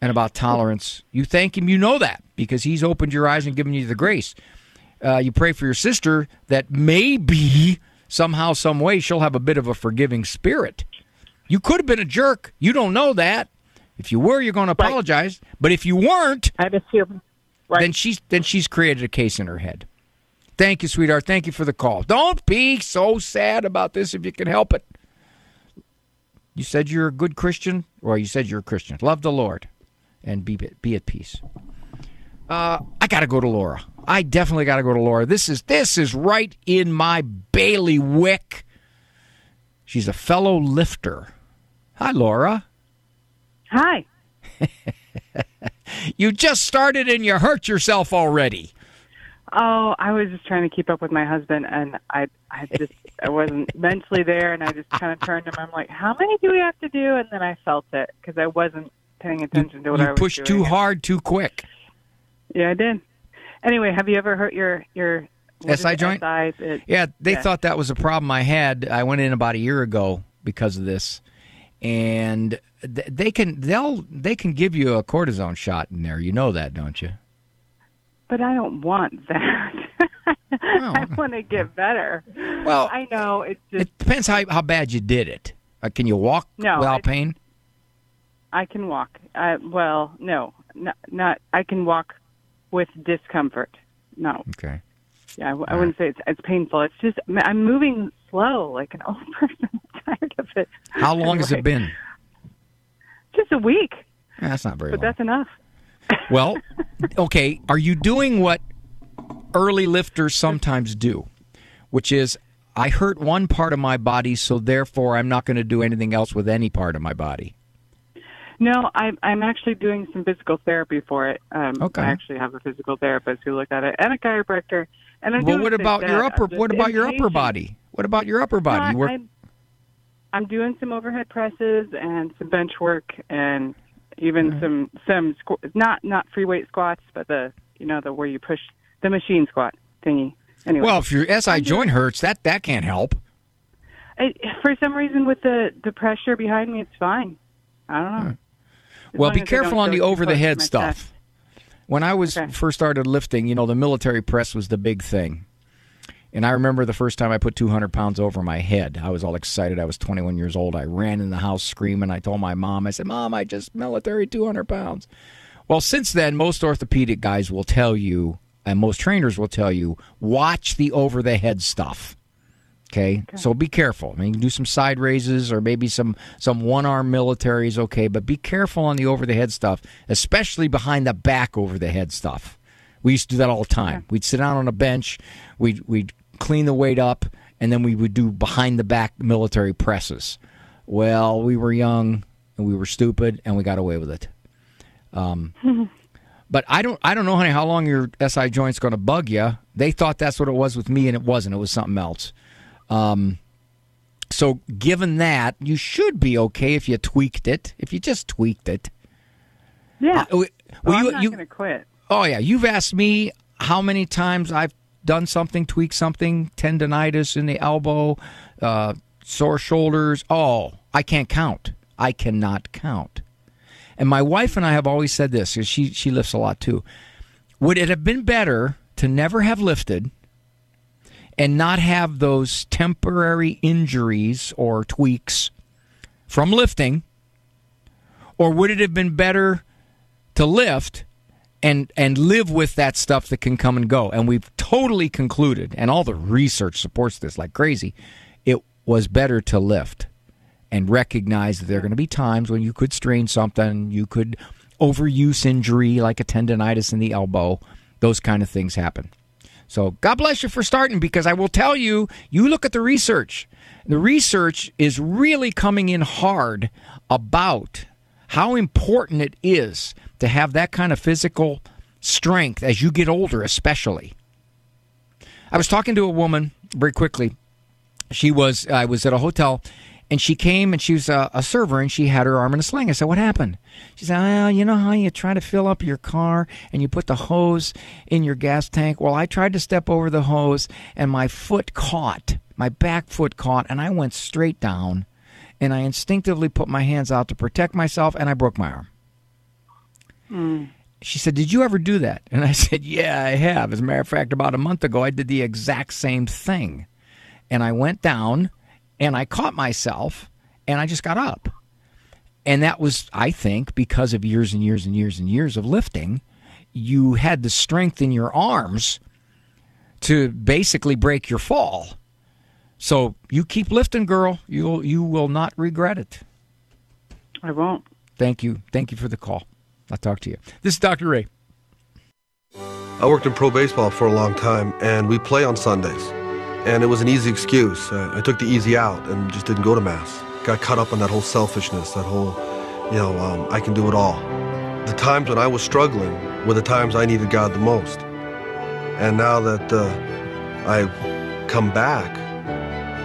Speaker 3: and about tolerance. You thank Him, you know that because He's opened your eyes and given you the grace. Uh, you pray for your sister that maybe somehow, some way, she'll have a bit of a forgiving spirit. You could have been a jerk. You don't know that. If you were, you're going to apologize. But if you weren't,
Speaker 22: I'm assuming.
Speaker 3: then she's then she's created a case in her head. Thank you, sweetheart. Thank you for the call. Don't be so sad about this if you can help it. You said you're a good Christian, or you said you're a Christian. Love the Lord, and be be at peace. Uh, I got to go to Laura. I definitely got to go to Laura. This is this is right in my bailiwick. She's a fellow lifter. Hi, Laura.
Speaker 23: Hi.
Speaker 3: you just started and you hurt yourself already.
Speaker 23: Oh, I was just trying to keep up with my husband, and I, I just, I wasn't mentally there, and I just kind of turned to him. I'm like, "How many do we have to do?" And then I felt it because I wasn't paying attention to what I
Speaker 3: You
Speaker 23: was
Speaker 3: pushed
Speaker 23: doing.
Speaker 3: too hard, too quick.
Speaker 23: Yeah, I did. Anyway, have you ever hurt your your
Speaker 3: SI joint?
Speaker 23: It-
Speaker 3: Yeah, they
Speaker 23: yeah.
Speaker 3: thought that was a problem I had. I went in about a year ago because of this, and th- they can they'll they can give you a cortisone shot in there. You know that, don't you?
Speaker 23: But I don't want that. I want to get better.
Speaker 3: Well,
Speaker 23: I know it's just
Speaker 3: It depends how how bad you did it. Uh, can you walk
Speaker 23: No,
Speaker 3: without
Speaker 23: I-
Speaker 3: pain?
Speaker 23: I can walk. I, well, no, not, not. I can walk with discomfort. No.
Speaker 3: Okay.
Speaker 23: Yeah, I wouldn't say it's it's painful. It's just I'm moving slow, like an old person. I'm tired of it.
Speaker 3: How long has it been?
Speaker 23: Just a week,
Speaker 3: Eh, That's not very
Speaker 23: but
Speaker 3: long.
Speaker 23: that's enough.
Speaker 3: Well, okay. Are you doing what early lifters sometimes do, which is I hurt one part of my body, so therefore I'm not going to do anything else with any part of my body.
Speaker 23: No, I'm I'm actually doing some physical therapy for it. Um,
Speaker 3: Okay.
Speaker 23: I actually have a physical therapist who looked at it and a chiropractor. And I'm
Speaker 3: well, what about your upper? What about your upper body? What about your upper body?
Speaker 23: No,
Speaker 3: You work.
Speaker 23: I'm, I'm doing some overhead presses and some bench work and even
Speaker 3: Mm-hmm.
Speaker 23: some some squ- not not free weight squats, but the you know the where you push the machine squat thingy. Anyway,
Speaker 3: Well, if your SI joint hurts, that that can't help.
Speaker 23: I, for some reason with the the pressure behind me, it's fine. I don't know. As
Speaker 3: Well, be careful on the over the head stuff. When I was
Speaker 23: Okay.
Speaker 3: first started lifting, you know, the military press was the big thing. And I remember the first time I put 200 pounds over my head. I was all excited. I was 21 years old. I ran in the house screaming. I told my mom, I said, Mom, I just military 200 pounds. Well, since then, most orthopedic guys will tell you, and most trainers will tell you, watch the over the head stuff. Okay? So be careful. I mean, you can do some side raises or maybe some some one arm military is okay, but be careful on the over the head stuff, especially behind the back over the head stuff. We used to do that all the time. We'd sit down on a bench, we'd we'd clean the weight up, and then we would do behind the back military presses. Well, we were young and we were stupid, and we got away with it. Um, but I don't I don't know, honey, how long your SI joint's going to bug you. They thought that's what it was with me, and it wasn't. It was something else. Um, so given that, you should be okay if you tweaked it. If you just tweaked it.
Speaker 23: Yeah.
Speaker 3: Uh, well,
Speaker 23: Well, I'm
Speaker 3: you-
Speaker 23: not going to quit.
Speaker 3: Oh yeah, you've asked me how many times I've done something, tweaked something, tendonitis in the elbow, uh, sore shoulders. Oh, I can't count. I cannot count. And my wife and I have always said this because she she lifts a lot too. Would it have been better to never have lifted and not have those temporary injuries or tweaks from lifting, or would it have been better to lift and and live with that stuff that can come and go. And we've totally concluded, and all the research supports this like crazy. It was better to lift and recognize that there are going to be times when you could strain something, you could overuse injury like a tendonitis in the elbow. Those kind of things happen. So God bless you for starting because I will tell you, you look at the research. The research is really coming in hard about how important it is to have that kind of physical strength as you get older, especially. I was talking to a woman very quickly. She was, I was at a hotel and she came and she was a, a server and she had her arm in a sling. I said, What happened? She said, Well, you know how you try to fill up your car and you put the hose in your gas tank? Well, I tried to step over the hose and my foot caught, my back foot caught, and I went straight down and I instinctively put my hands out to protect myself and I broke my arm.
Speaker 23: Mm.
Speaker 3: She said, Did you ever do that? And I said, Yeah, I have. As a matter of fact, about a month ago, I did the exact same thing. And I went down and I caught myself and I just got up. And that was, I think, because of years and years and years and years of lifting, you had the strength in your arms to basically break your fall. So you keep lifting, girl. You'll you will not regret it.
Speaker 23: I won't.
Speaker 3: Thank you. Thank you for the call. I'll talk to you. This is Dr. Ray.
Speaker 24: I worked in pro baseball for a long time, and we play on Sundays. And it was an easy excuse. Uh, I took the easy out and just didn't go to mass. Got caught up on that whole selfishness, that whole, you know, um, I can do it all. the times when I was struggling were the times I needed God the most. And now that uh, I've come back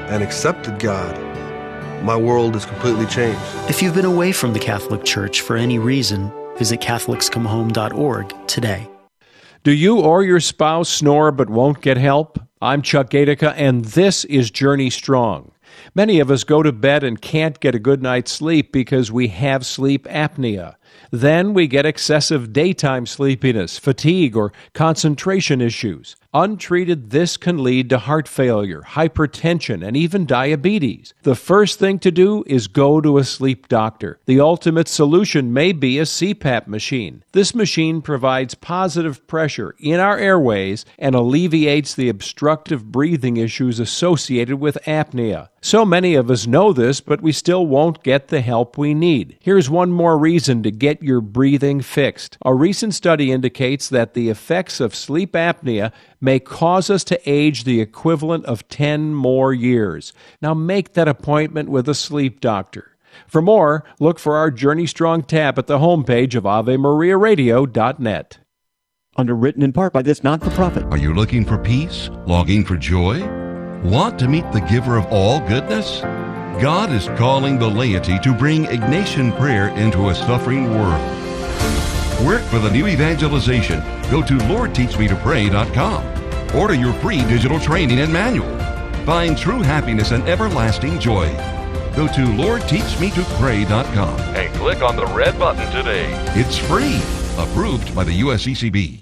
Speaker 24: and accepted God, my world is completely changed.
Speaker 25: If you've been away from the Catholic Church for any reason, visit CatholicsComeHome.org today.
Speaker 26: Do you or your spouse snore but won't get help? I'm Chuck Gatica, and this is Journey Strong. Many of us go to bed and can't get a good night's sleep because we have sleep apnea. Then we get excessive daytime sleepiness, fatigue, or concentration issues. Untreated, this can lead to heart failure, hypertension, and even diabetes. The first thing to do is go to a sleep doctor. The ultimate solution may be a CPAP machine. This machine provides positive pressure in our airways and alleviates the obstructive breathing issues associated with apnea. So many of us know this, but we still won't get the help we need. Here's one more reason to get your breathing fixed. A recent study indicates that the effects of sleep apnea may cause us to age the equivalent of 10 more years. Now make that appointment with a sleep doctor. For more, look for our Journey Strong tab at the homepage of AveMariaRadio.net.
Speaker 1: Underwritten in part by this not for profit.
Speaker 27: Are you looking for peace? Longing for joy? Want to meet the giver of all goodness? God is calling the laity to bring Ignatian prayer into a suffering world. Work for the new evangelization. Go to LordTeachMeToPray.com. Order your free digital training and manual. Find true happiness and everlasting joy. Go to LordTeachMeToPray.com
Speaker 28: and click on the red button today.
Speaker 27: It's free. Approved by the USCCB.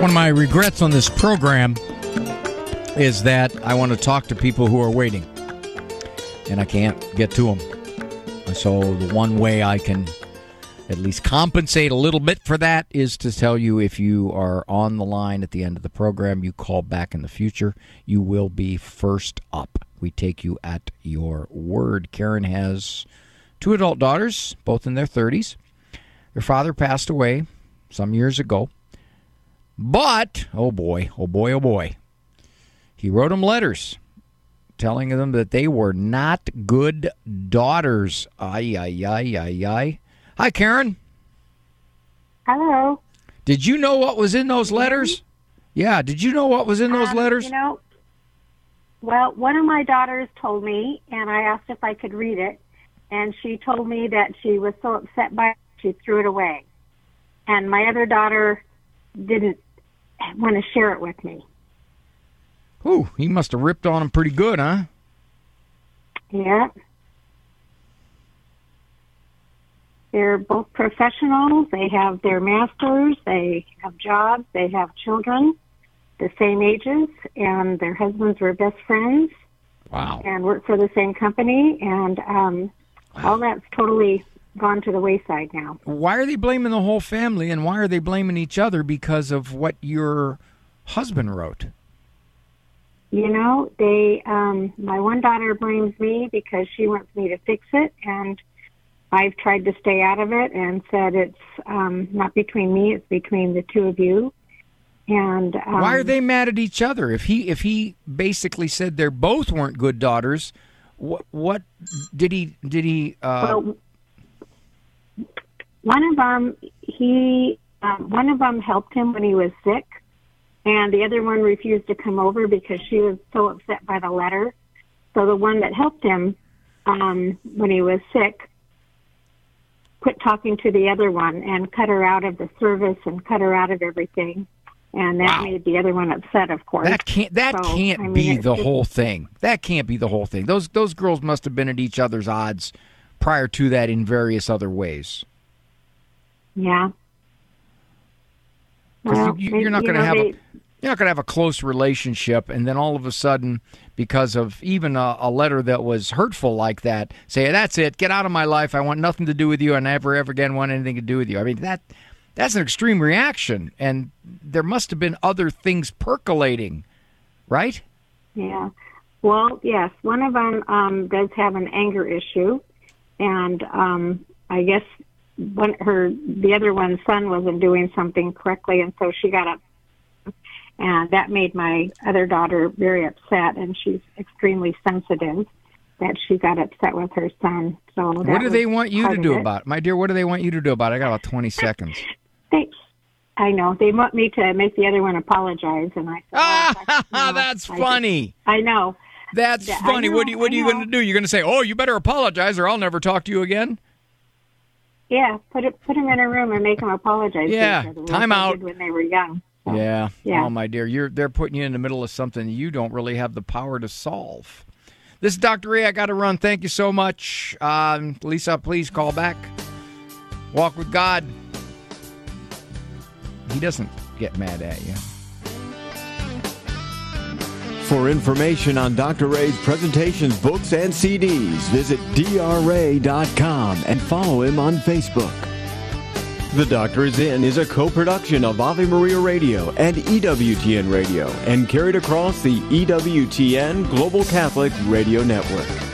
Speaker 3: One of my regrets on this program is that I want to talk to people who are waiting and I can't get to them. So the one way I can at least compensate a little bit for that is to tell you if you are on the line at the end of the program, you call back in the future, you will be first up. We take you at your word. Karen has two adult daughters, both in their 30s. Their father passed away some years ago. But, oh boy, oh boy, oh boy, he wrote them letters telling them that they were not good daughters. Ay, ay, ay, ay, ay. Hi, Karen.
Speaker 29: Hello.
Speaker 3: Did you know what was in those letters? Yeah, did you know what was in those
Speaker 29: um,
Speaker 3: letters?
Speaker 29: You know, well, one of my daughters told me, and I asked if I could read it, and she told me that she was so upset by it, she threw it away. And my other daughter didn't want to share it with me.
Speaker 3: Ooh, he must have ripped on him pretty good, huh?
Speaker 29: Yeah. They're both professionals. They have their masters. They have jobs. They have children, the same ages, and their husbands were best friends.
Speaker 3: Wow.
Speaker 29: And work for the same company, and um, all that's totally gone to the wayside now.
Speaker 3: Why are they blaming the whole family, and why are they blaming each other because of what your husband wrote?
Speaker 29: You know, they um my one daughter blames me because she wants me to fix it and I've tried to stay out of it and said it's um not between me, it's between the two of you. And um,
Speaker 3: why are they mad at each other? If he if he basically said they're both weren't good daughters, what what did he did he uh
Speaker 29: well, one of them he um, one of them helped him when he was sick and the other one refused to come over because she was so upset by the letter. So the one that helped him um, when he was sick quit talking to the other one and cut her out of the service and cut her out of everything. And that wow. made the other one upset, of course.
Speaker 3: That can't that so, can't I mean, be the just, whole thing. That can't be the whole thing. Those those girls must have been at each other's odds prior to that in various other ways.
Speaker 29: Yeah.
Speaker 3: Well, you, are not going to have they, a you're not going to have a close relationship, and then all of a sudden, because of even a, a, letter that was hurtful like that, say that's it, get out of my life. I want nothing to do with you. I never ever again want anything to do with you. I mean that that's an extreme reaction, and there must have been other things percolating, right?
Speaker 29: Yeah. Well, yes. One of them um, does have an anger issue, and um, I guess one her the other one's son wasn't doing something correctly, and so she got up and that made my other daughter very upset and she's extremely sensitive that she got upset with her son. So
Speaker 3: What do they want you to do
Speaker 29: it.
Speaker 3: about it? My dear, what do they want you to do about it? I got about 20 seconds.
Speaker 29: They, I know they want me to make the other one apologize, and I.
Speaker 3: Ah, that's funny.
Speaker 29: I know.
Speaker 3: That's
Speaker 29: Yeah,
Speaker 3: funny. what
Speaker 29: know,
Speaker 3: are you, what are
Speaker 29: I
Speaker 3: you going to do? You're going to say, "Oh, you better apologize, or I'll never talk to you again."
Speaker 29: Yeah, put it, put him in a room and make him apologize.
Speaker 3: Yeah, time out.
Speaker 29: when they were young. So,
Speaker 3: Yeah.
Speaker 29: Yeah.
Speaker 3: Oh, my dear, you're they're putting you in the middle of something you don't really have the power to solve. This is Dr. Ray. I got to run. Thank you so much, um, Lisa. Please call back. Walk with God. He doesn't get mad at you.
Speaker 1: For information on Dr. Ray's presentations, books, and CDs, visit drray.com and follow him on Facebook. The Doctor is In is a co-production of Ave Maria Radio and EWTN Radio and carried across the EWTN Global Catholic Radio Network.